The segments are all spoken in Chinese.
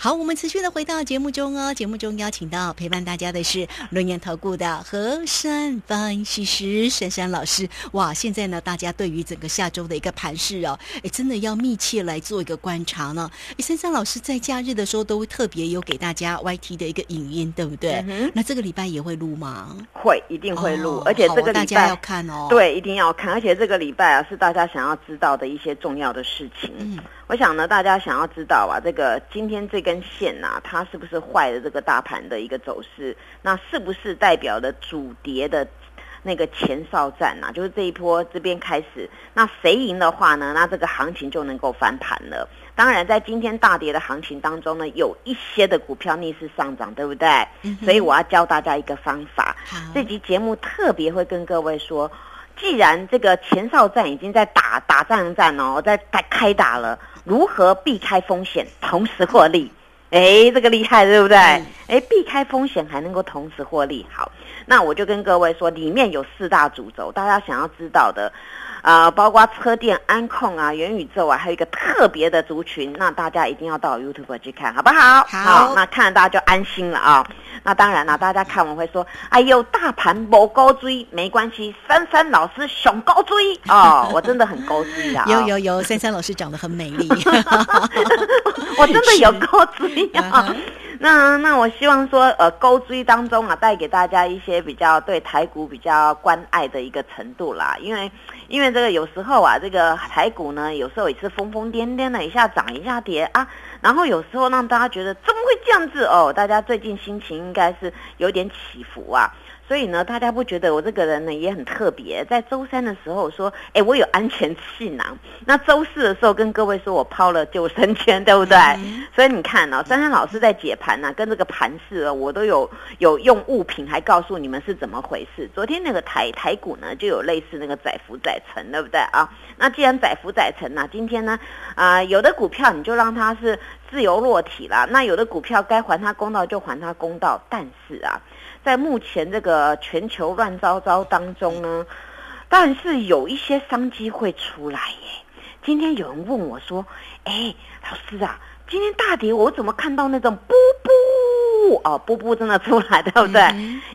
好，我们持续的回到节目中哦。节目中邀请到陪伴大家的是轮研投顾的何山分析师珊珊老师。哇，现在呢，大家对于整个下周的一个盘势哦，哎，真的要密切来做一个观察呢。哎，珊珊老师在假日的时候都特别有给大家 YT 的一个影音，对不对？那这个礼拜也会录吗？会，一定会录，而且这个大家要看哦。对，一定要看，而且这个礼拜啊，是大家想要知道的一些重要的事情。嗯。我想呢，大家想要知道啊，这个今天这根线呐，它是不是坏的这个大盘的一个走势？那是不是代表了主跌的那个前哨战呐？就是这一波这边开始，那谁赢的话呢？那这个行情就能够翻盘了。当然，在今天大跌的行情当中呢，有一些的股票逆势上涨，对不对？所以我要教大家一个方法。这集节目特别会跟各位说。既然这个前哨战已经在打打仗战哦，在在开打了，如何避开风险，同时获利？哎，这个厉害，对不对？哎，避开风险还能够同时获利，好，那我就跟各位说，里面有四大主轴，大家想要知道的。啊，包括车电、安控啊、元宇宙啊，还有一个特别的族群，那大家一定要到 YouTube 去看，好不好？好，那看了大家就安心了啊。那当然了，大家看我会说，哎呦，大盘某高追没关系，珊珊老师熊高追哦，我真的很高追啊。有有有，珊珊老师长得很美丽，我真的有高追啊。那那我希望说，呃，勾追当中啊，带给大家一些比较对台股比较关爱的一个程度啦，因为因为这个有时候啊，这个台股呢，有时候也是疯疯癫癫的，一下涨一下跌啊，然后有时候让大家觉得怎么会这样子哦？大家最近心情应该是有点起伏啊。所以呢，大家不觉得我这个人呢也很特别？在周三的时候说，哎，我有安全气囊。那周四的时候跟各位说我抛了救生圈，对不对？所以你看呢，珊珊老师在解盘呢，跟这个盘势我都有有用物品，还告诉你们是怎么回事。昨天那个台台股呢，就有类似那个载浮载沉，对不对啊？那既然载浮载沉呢，今天呢，啊，有的股票你就让它是自由落体啦，那有的股票该还它公道就还它公道，但是啊。在目前这个全球乱糟糟当中呢，但是有一些商机会出来耶。今天有人问我说：“哎，老师啊，今天大跌，我怎么看到那种不布哦，布布真的出来，对不对？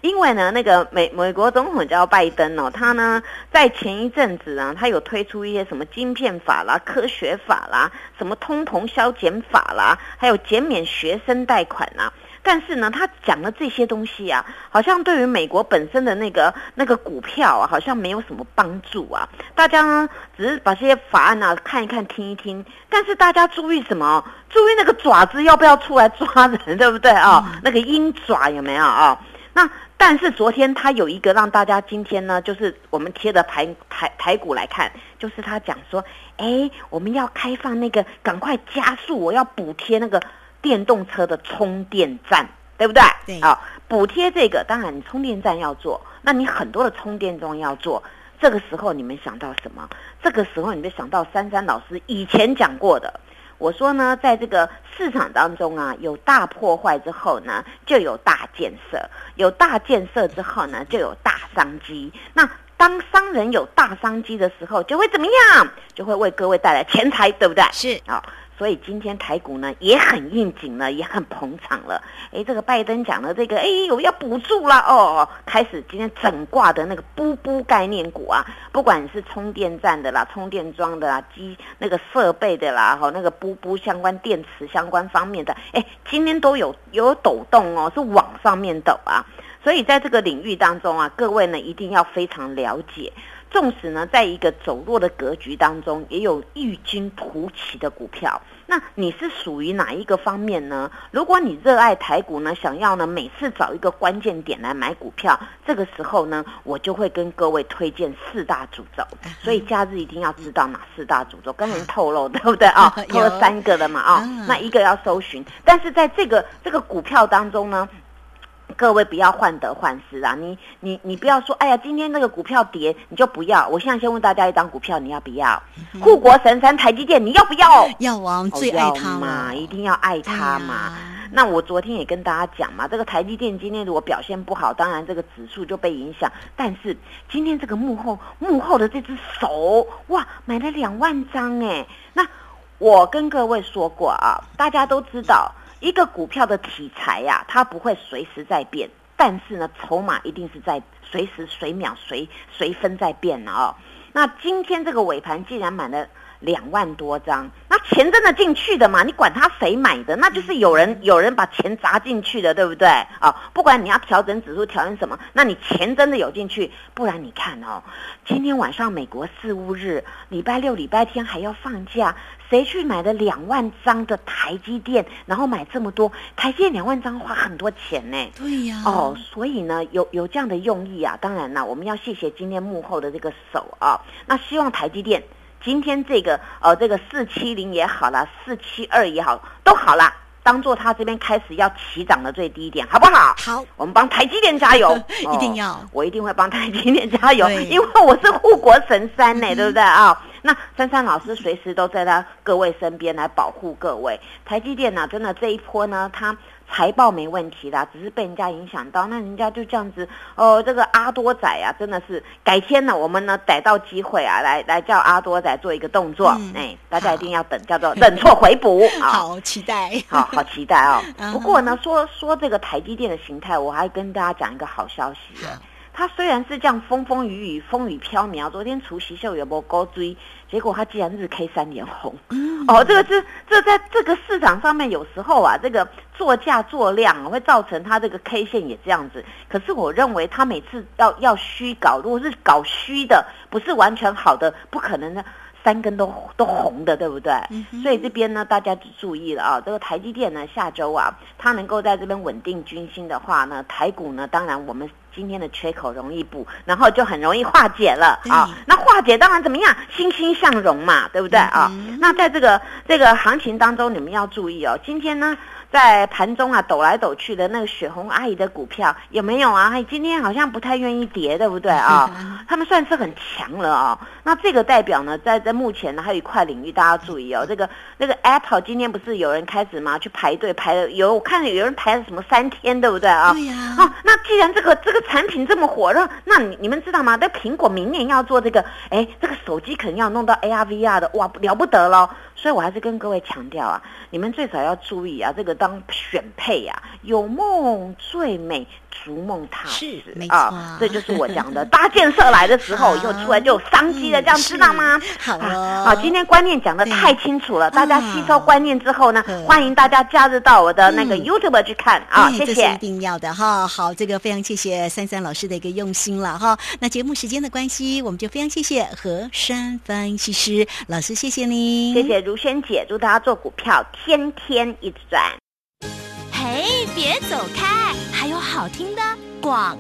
因为呢，那个美美国总统叫拜登哦，他呢在前一阵子啊，他有推出一些什么晶片法啦、科学法啦、什么通膨消减法啦，还有减免学生贷款啦。但是呢，他讲的这些东西啊，好像对于美国本身的那个那个股票啊，好像没有什么帮助啊。大家呢，只是把这些法案呢看一看、听一听。但是大家注意什么？注意那个爪子要不要出来抓人，对不对啊？那个鹰爪有没有啊？那但是昨天他有一个让大家今天呢，就是我们贴的台台台股来看，就是他讲说，哎，我们要开放那个，赶快加速，我要补贴那个。电动车的充电站，对不对？对，好，补贴这个，当然你充电站要做，那你很多的充电桩要做。这个时候你们想到什么？这个时候你就想到珊珊老师以前讲过的。我说呢，在这个市场当中啊，有大破坏之后呢，就有大建设；有大建设之后呢，就有大商机。那当商人有大商机的时候，就会怎么样？就会为各位带来钱财，对不对？是啊。所以今天台股呢也很应景了，也很捧场了。哎，这个拜登讲的这个，哎，我要补助了哦。开始今天整挂的那个布布概念股啊，不管是充电站的啦、充电桩的啦、机那个设备的啦，哈，那个布布相关电池相关方面的，哎，今天都有有抖动哦，是往上面抖啊。所以在这个领域当中啊，各位呢一定要非常了解。纵使呢，在一个走弱的格局当中，也有异军突起的股票。那你是属于哪一个方面呢？如果你热爱台股呢，想要呢每次找一个关键点来买股票，这个时候呢，我就会跟各位推荐四大主轴。所以假日一定要知道哪四大主轴，跟人透露，对不对 啊？透了三个的嘛啊？那一个要搜寻，但是在这个这个股票当中呢？各位不要患得患失啊！你你你不要说，哎呀，今天那个股票跌，你就不要。我现在先问大家一张股票，你要不要？护国神山台积电，你要不要？要啊，最爱它嘛，一定要爱它嘛。那我昨天也跟大家讲嘛，这个台积电今天如果表现不好，当然这个指数就被影响。但是今天这个幕后幕后的这只手，哇，买了两万张哎！那我跟各位说过啊，大家都知道。一个股票的题材呀，它不会随时在变，但是呢，筹码一定是在随时随秒随随分在变的哦。那今天这个尾盘既然买了。两万多张，那钱真的进去的嘛？你管他谁买的，那就是有人有人把钱砸进去的，对不对？啊，不管你要调整指数，调整什么，那你钱真的有进去，不然你看哦，今天晚上美国四五日，礼拜六、礼拜天还要放假，谁去买的两万张的台积电，然后买这么多台积电两万张，花很多钱呢。对呀。哦，所以呢，有有这样的用意啊。当然了，我们要谢谢今天幕后的这个手啊。那希望台积电。今天这个呃，这个四七零也好了，四七二也好，都好啦，当做他这边开始要起涨的最低点，好不好？好，我们帮台积电加油，一定要，我一定会帮台积电加油，因为我是护国神山呢，对不对？啊？那珊珊老师随时都在他各位身边来保护各位。台积电呢，真的这一波呢，它。财报没问题啦，只是被人家影响到，那人家就这样子哦。这个阿多仔啊，真的是改天呢，我们呢逮到机会啊，来来叫阿多仔做一个动作，哎，大家一定要等，叫做等错回补 啊，好期待，好好期待哦。不过呢，说说这个台积电的形态，我还跟大家讲一个好消息啊。它虽然是这样风风雨雨、风雨飘渺，昨天除夕秀有波高追，结果它竟然日 K 三连红。哦，这个是这在这个市场上面有时候啊，这个做价做量会造成它这个 K 线也这样子。可是我认为它每次要要虚搞，如果是搞虚的，不是完全好的，不可能的。三根都都红的，对不对？所以这边呢，大家注意了啊！这个台积电呢，下周啊，它能够在这边稳定军心的话呢，台股呢，当然我们今天的缺口容易补，然后就很容易化解了啊。那化解当然怎么样？欣欣向荣嘛，对不对啊？那在这个这个行情当中，你们要注意哦。今天呢？在盘中啊，抖来抖去的那个雪红阿姨的股票有没有啊？今天好像不太愿意跌，对不对啊？他们算是很强了啊。那这个代表呢，在在目前呢，还有一块领域大家注意哦。这个那个 Apple 今天不是有人开始吗？去排队排了有，我看有人排了什么三天，对不对啊？对呀。啊，那既然这个这个产品这么火热，那你你们知道吗？那苹果明年要做这个，哎，这个手机可能要弄到 AR VR 的，哇，了不得喽。所以我还是跟各位强调啊，你们最少要注意啊，这个当选配啊，有梦最美。逐梦踏实啊，这就是我讲的。大建设来的时候，又出来就有商机了，这样知道吗？好啊，今天观念讲的太清楚了，大家吸收观念之后呢，欢迎大家加入到我的那个 YouTube 去看啊，谢谢。这是一定要的哈。好，这个非常谢谢三三老师的一个用心了哈。那节目时间的关系，我们就非常谢谢何山分析师老师，谢谢您，谢谢如萱姐，祝大家做股票天天一直赚。别走开，还有好听的广。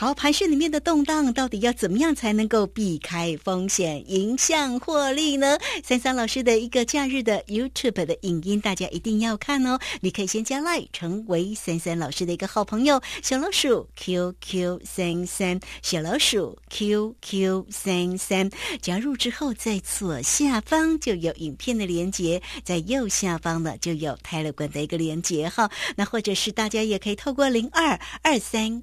好，盘市里面的动荡到底要怎么样才能够避开风险，迎向获利呢？三三老师的一个假日的 YouTube 的影音，大家一定要看哦！你可以先加 Like 成为三三老师的一个好朋友，小老鼠 QQ 三三，小老鼠 QQ 三三，加入之后在左下方就有影片的连接，在右下方呢就有泰勒管的一个连接哈。那或者是大家也可以透过零二二三